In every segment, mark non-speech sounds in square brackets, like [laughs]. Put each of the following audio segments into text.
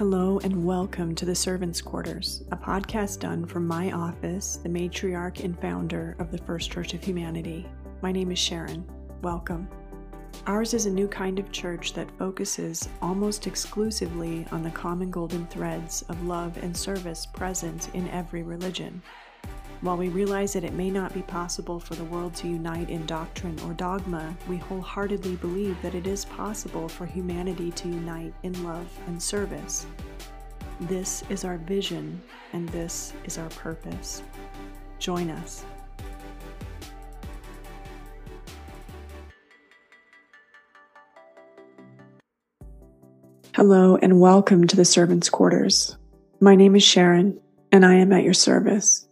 Hello and welcome to the Servants Quarters, a podcast done from my office, the matriarch and founder of the First Church of Humanity. My name is Sharon. Welcome. Ours is a new kind of church that focuses almost exclusively on the common golden threads of love and service present in every religion. While we realize that it may not be possible for the world to unite in doctrine or dogma, we wholeheartedly believe that it is possible for humanity to unite in love and service. This is our vision, and this is our purpose. Join us. Hello, and welcome to the Servants' Quarters. My name is Sharon, and I am at your service.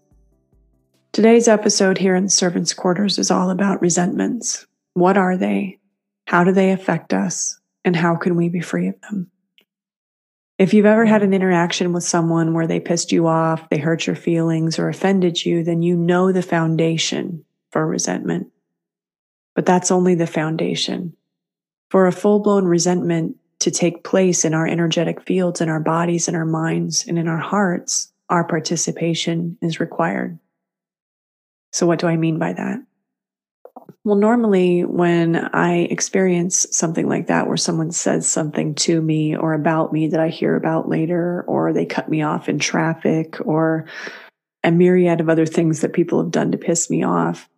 Today's episode here in the servants' quarters is all about resentments. What are they? How do they affect us? And how can we be free of them? If you've ever had an interaction with someone where they pissed you off, they hurt your feelings, or offended you, then you know the foundation for resentment. But that's only the foundation. For a full blown resentment to take place in our energetic fields, in our bodies, in our minds, and in our hearts, our participation is required. So, what do I mean by that? Well, normally when I experience something like that, where someone says something to me or about me that I hear about later, or they cut me off in traffic, or a myriad of other things that people have done to piss me off,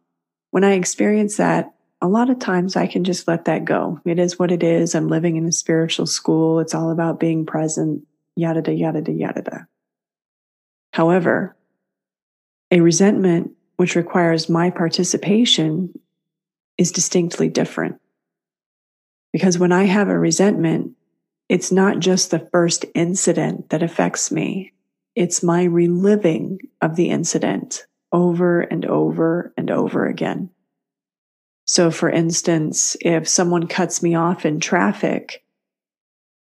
when I experience that, a lot of times I can just let that go. It is what it is. I'm living in a spiritual school. It's all about being present, yada, da, yada, da, yada, da. However, a resentment which requires my participation, is distinctly different. Because when I have a resentment, it's not just the first incident that affects me, it's my reliving of the incident over and over and over again. So, for instance, if someone cuts me off in traffic,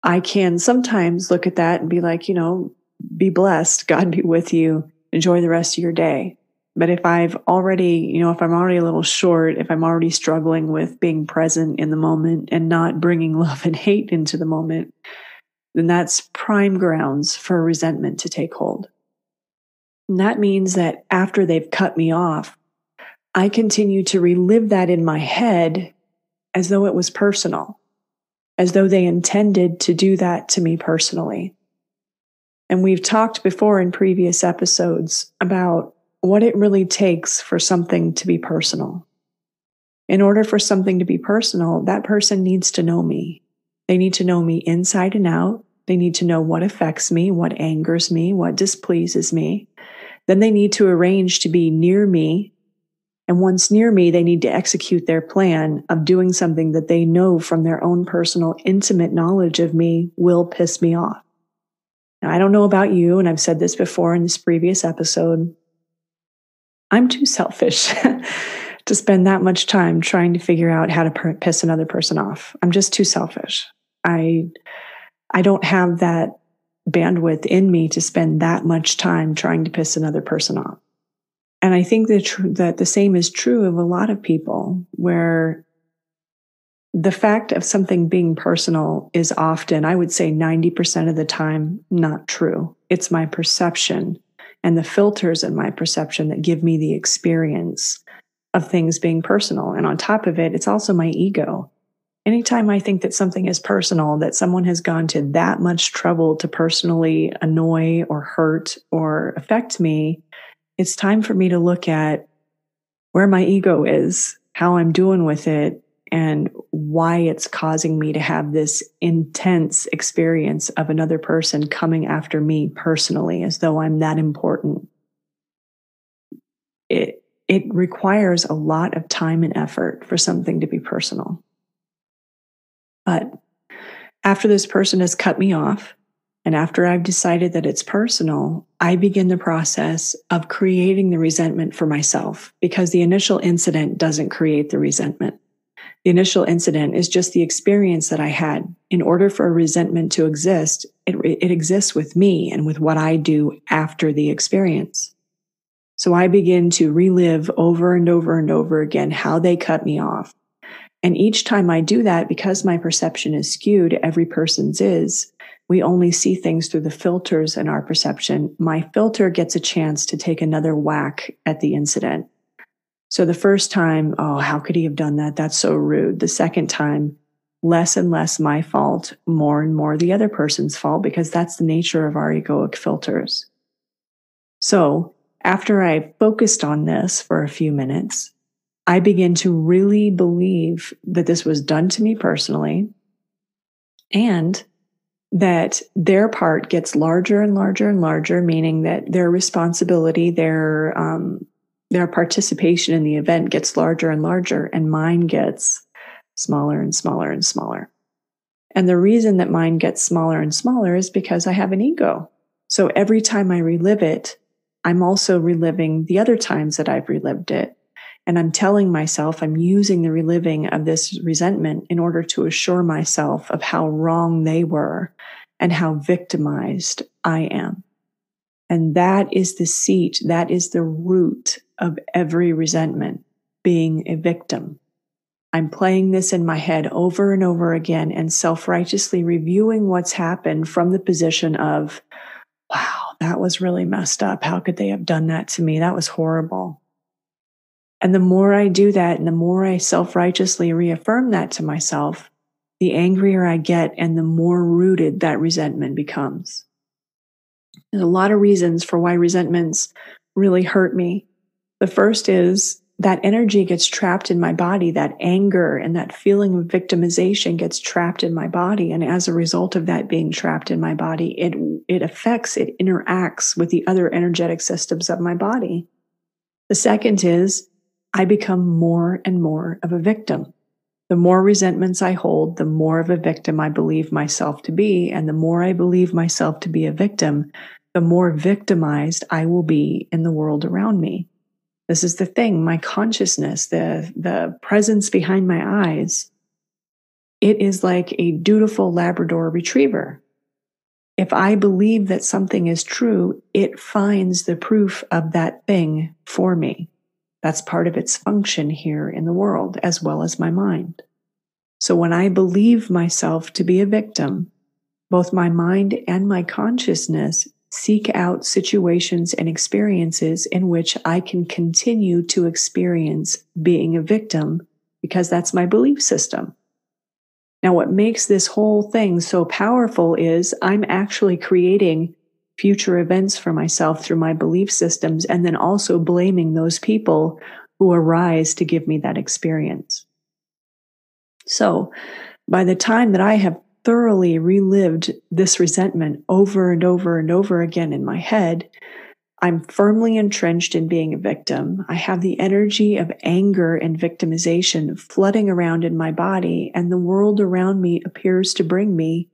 I can sometimes look at that and be like, you know, be blessed, God be with you, enjoy the rest of your day. But if I've already, you know, if I'm already a little short, if I'm already struggling with being present in the moment and not bringing [laughs] love and hate into the moment, then that's prime grounds for resentment to take hold. And that means that after they've cut me off, I continue to relive that in my head as though it was personal, as though they intended to do that to me personally. And we've talked before in previous episodes about what it really takes for something to be personal. In order for something to be personal, that person needs to know me. They need to know me inside and out. They need to know what affects me, what angers me, what displeases me. Then they need to arrange to be near me. And once near me, they need to execute their plan of doing something that they know from their own personal, intimate knowledge of me will piss me off. Now, I don't know about you, and I've said this before in this previous episode, I'm too selfish [laughs] to spend that much time trying to figure out how to per- piss another person off. I'm just too selfish. I I don't have that bandwidth in me to spend that much time trying to piss another person off. And I think that tr- that the same is true of a lot of people where the fact of something being personal is often, I would say 90% of the time, not true. It's my perception and the filters in my perception that give me the experience of things being personal. And on top of it, it's also my ego. Anytime I think that something is personal, that someone has gone to that much trouble to personally annoy or hurt or affect me, it's time for me to look at where my ego is, how I'm doing with it, and why it's causing me to have this intense experience of another person coming after me personally as though I'm that important. It, it requires a lot of time and effort for something to be personal. But after this person has cut me off, and after I've decided that it's personal, I begin the process of creating the resentment for myself because the initial incident doesn't create the resentment the initial incident is just the experience that I had. In order for a resentment to exist, it, it exists with me and with what I do after the experience. So I begin to relive over and over and over again how they cut me off. And each time I do that, because my perception is skewed, every person's is, we only see things through the filters in our perception. My filter gets a chance to take another whack at the incident. So the first time, oh, how could he have done that? That's so rude. The second time, less and less my fault, more and more the other person's fault, because that's the nature of our egoic filters. So after I focused on this for a few minutes, I began to really believe that this was done to me personally and that their part gets larger and larger and larger, meaning that their responsibility, their um, their participation in the event gets larger and larger, and mine gets smaller and smaller and smaller. And the reason that mine gets smaller and smaller is because I have an ego. So every time I relive it, I'm also reliving the other times that I've relived it. And I'm telling myself I'm using the reliving of this resentment in order to assure myself of how wrong they were and how victimized I am. And that is the seat, that is the root of every resentment, being a victim. I'm playing this in my head over and over again and self righteously reviewing what's happened from the position of, wow, that was really messed up. How could they have done that to me? That was horrible. And the more I do that and the more I self righteously reaffirm that to myself, the angrier I get and the more rooted that resentment becomes. There's a lot of reasons for why resentments really hurt me. The first is that energy gets trapped in my body, that anger and that feeling of victimization gets trapped in my body. And as a result of that being trapped in my body, it, it affects, it interacts with the other energetic systems of my body. The second is I become more and more of a victim. The more resentments I hold, the more of a victim I believe myself to be. And the more I believe myself to be a victim, the more victimized I will be in the world around me. This is the thing, my consciousness, the, the presence behind my eyes, it is like a dutiful Labrador retriever. If I believe that something is true, it finds the proof of that thing for me. That's part of its function here in the world, as well as my mind. So when I believe myself to be a victim, both my mind and my consciousness seek out situations and experiences in which I can continue to experience being a victim because that's my belief system. Now, what makes this whole thing so powerful is I'm actually creating future events for myself through my belief systems, and then also blaming those people who arise to give me that experience. So by the time that I have thoroughly relived this resentment over and over and over again in my head, I'm firmly entrenched in being a victim. I have the energy of anger and victimization flooding around in my body, and the world around me appears to bring me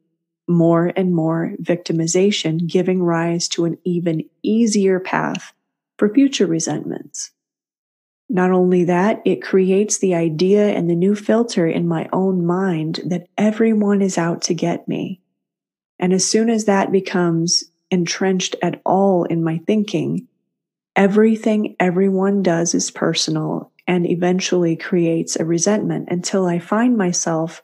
more and more victimization, giving rise to an even easier path for future resentments. Not only that, it creates the idea and the new filter in my own mind that everyone is out to get me. And as soon as that becomes entrenched at all in my thinking, everything everyone does is personal and eventually creates a resentment until I find myself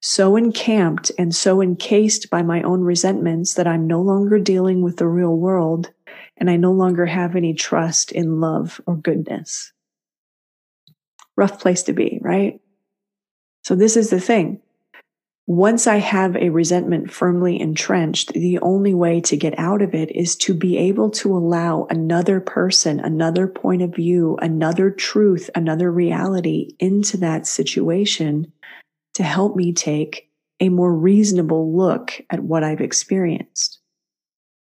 so encamped and so encased by my own resentments that I'm no longer dealing with the real world and I no longer have any trust in love or goodness. Rough place to be, right? So this is the thing. Once I have a resentment firmly entrenched, the only way to get out of it is to be able to allow another person, another point of view, another truth, another reality into that situation to help me take a more reasonable look at what I've experienced.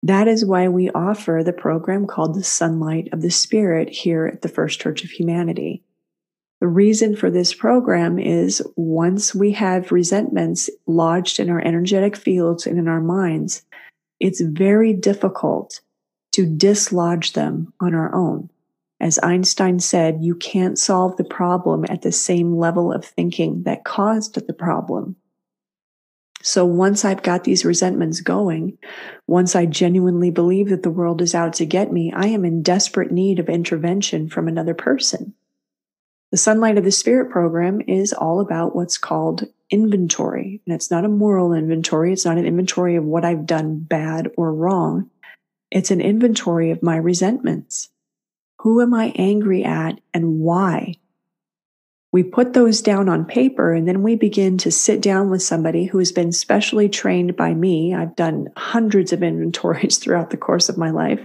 That is why we offer the program called the Sunlight of the Spirit here at the First Church of Humanity. The reason for this program is once we have resentments lodged in our energetic fields and in our minds, it's very difficult to dislodge them on our own. As Einstein said, you can't solve the problem at the same level of thinking that caused the problem. So once I've got these resentments going, once I genuinely believe that the world is out to get me, I am in desperate need of intervention from another person. The Sunlight of the Spirit program is all about what's called inventory. And it's not a moral inventory. It's not an inventory of what I've done bad or wrong. It's an inventory of my resentments. Who am I angry at and why? We put those down on paper and then we begin to sit down with somebody who has been specially trained by me. I've done hundreds of inventories [laughs] throughout the course of my life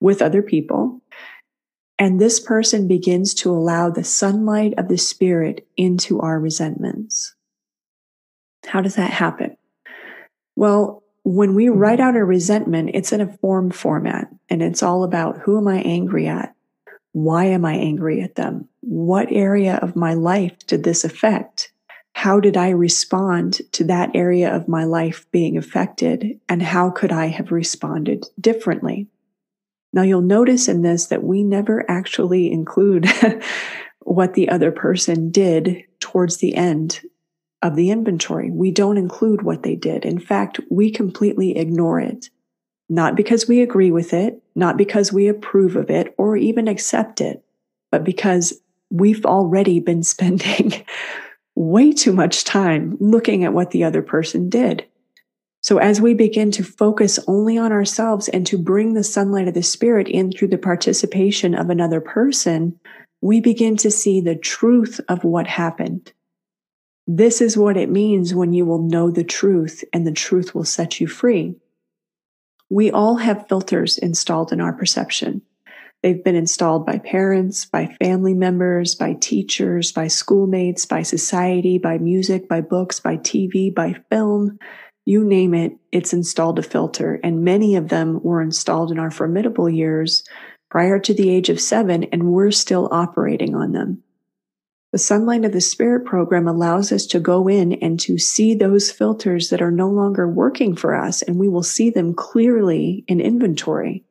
with other people. And this person begins to allow the sunlight of the spirit into our resentments. How does that happen? Well, when we mm-hmm. write out a resentment, it's in a form format and it's all about who am I angry at? Why am I angry at them? What area of my life did this affect? How did I respond to that area of my life being affected? And how could I have responded differently? Now you'll notice in this that we never actually include [laughs] what the other person did towards the end of the inventory. We don't include what they did. In fact, we completely ignore it. Not because we agree with it, not because we approve of it or even accept it, but because we've already been [laughs] spending way too much time looking at what the other person did. So as we begin to focus only on ourselves and to bring the sunlight of the spirit in through the participation of another person, we begin to see the truth of what happened. This is what it means when you will know the truth and the truth will set you free. We all have filters installed in our perception. They've been installed by parents, by family members, by teachers, by schoolmates, by society, by music, by books, by TV, by film, you name it, it's installed a filter. And many of them were installed in our formidable years prior to the age of seven, and we're still operating on them. The Sunlight of the Spirit program allows us to go in and to see those filters that are no longer working for us, and we will see them clearly in inventory.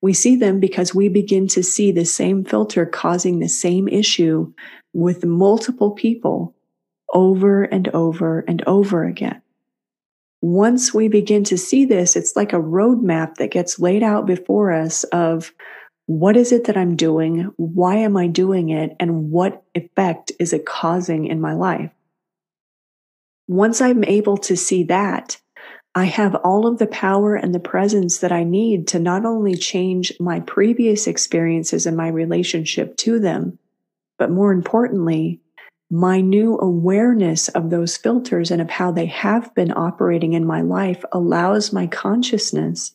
We see them because we begin to see the same filter causing the same issue with multiple people over and over and over again once we begin to see this, it's like a roadmap that gets laid out before us of what is it that I'm doing? Why am I doing it? And what effect is it causing in my life? Once I'm able to see that, I have all of the power and the presence that I need to not only change my previous experiences and my relationship to them, but more importantly, my new awareness of those filters and of how they have been operating in my life allows my consciousness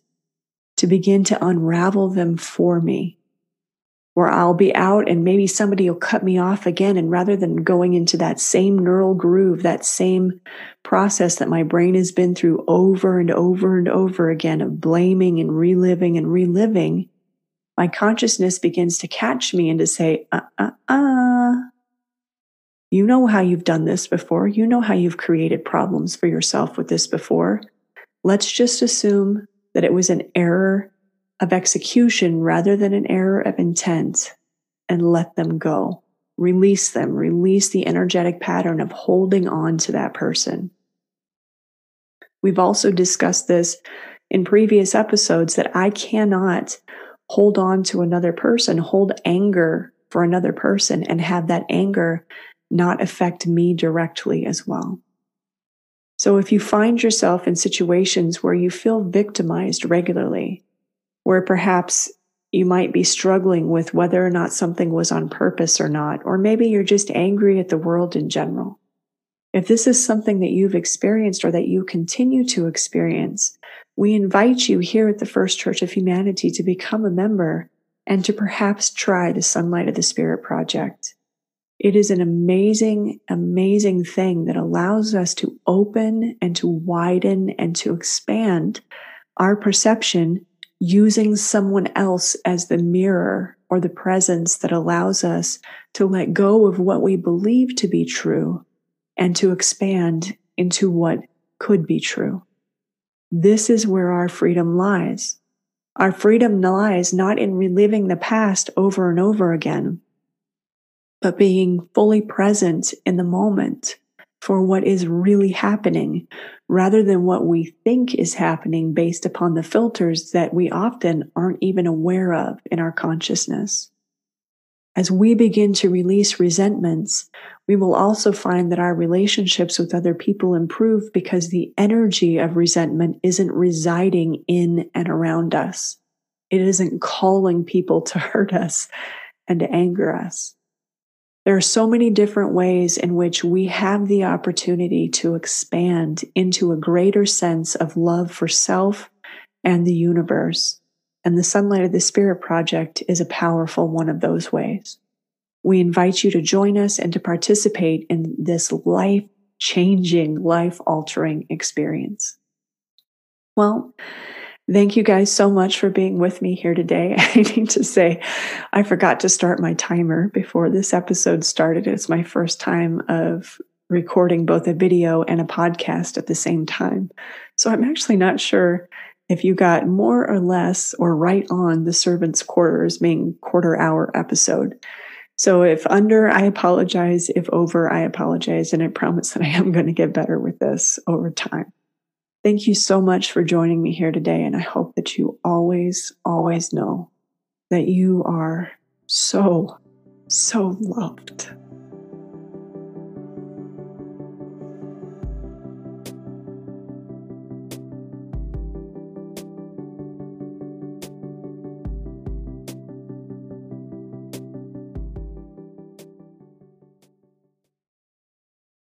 to begin to unravel them for me. Where I'll be out and maybe somebody will cut me off again. And rather than going into that same neural groove, that same process that my brain has been through over and over and over again of blaming and reliving and reliving, my consciousness begins to catch me and to say, uh, uh, uh, you know how you've done this before. You know how you've created problems for yourself with this before. Let's just assume that it was an error of execution rather than an error of intent and let them go. Release them, release the energetic pattern of holding on to that person. We've also discussed this in previous episodes that I cannot hold on to another person, hold anger for another person, and have that anger not affect me directly as well. So if you find yourself in situations where you feel victimized regularly, where perhaps you might be struggling with whether or not something was on purpose or not, or maybe you're just angry at the world in general. If this is something that you've experienced or that you continue to experience, we invite you here at the First Church of Humanity to become a member and to perhaps try the Sunlight of the Spirit project. It is an amazing, amazing thing that allows us to open and to widen and to expand our perception using someone else as the mirror or the presence that allows us to let go of what we believe to be true and to expand into what could be true. This is where our freedom lies. Our freedom lies not in reliving the past over and over again, but being fully present in the moment for what is really happening rather than what we think is happening based upon the filters that we often aren't even aware of in our consciousness. As we begin to release resentments, we will also find that our relationships with other people improve because the energy of resentment isn't residing in and around us. It isn't calling people to hurt us and to anger us. There are so many different ways in which we have the opportunity to expand into a greater sense of love for self and the universe. And the Sunlight of the Spirit Project is a powerful one of those ways. We invite you to join us and to participate in this life changing, life altering experience. Well, Thank you guys so much for being with me here today. [laughs] I need to say, I forgot to start my timer before this episode started. It's my first time of recording both a video and a podcast at the same time. So I'm actually not sure if you got more or less or right on the servant's quarters being quarter hour episode. So if under, I apologize. If over, I apologize. And I promise that I am going to get better with this over time. Thank you so much for joining me here today. And I hope that you always, always know that you are so, so loved.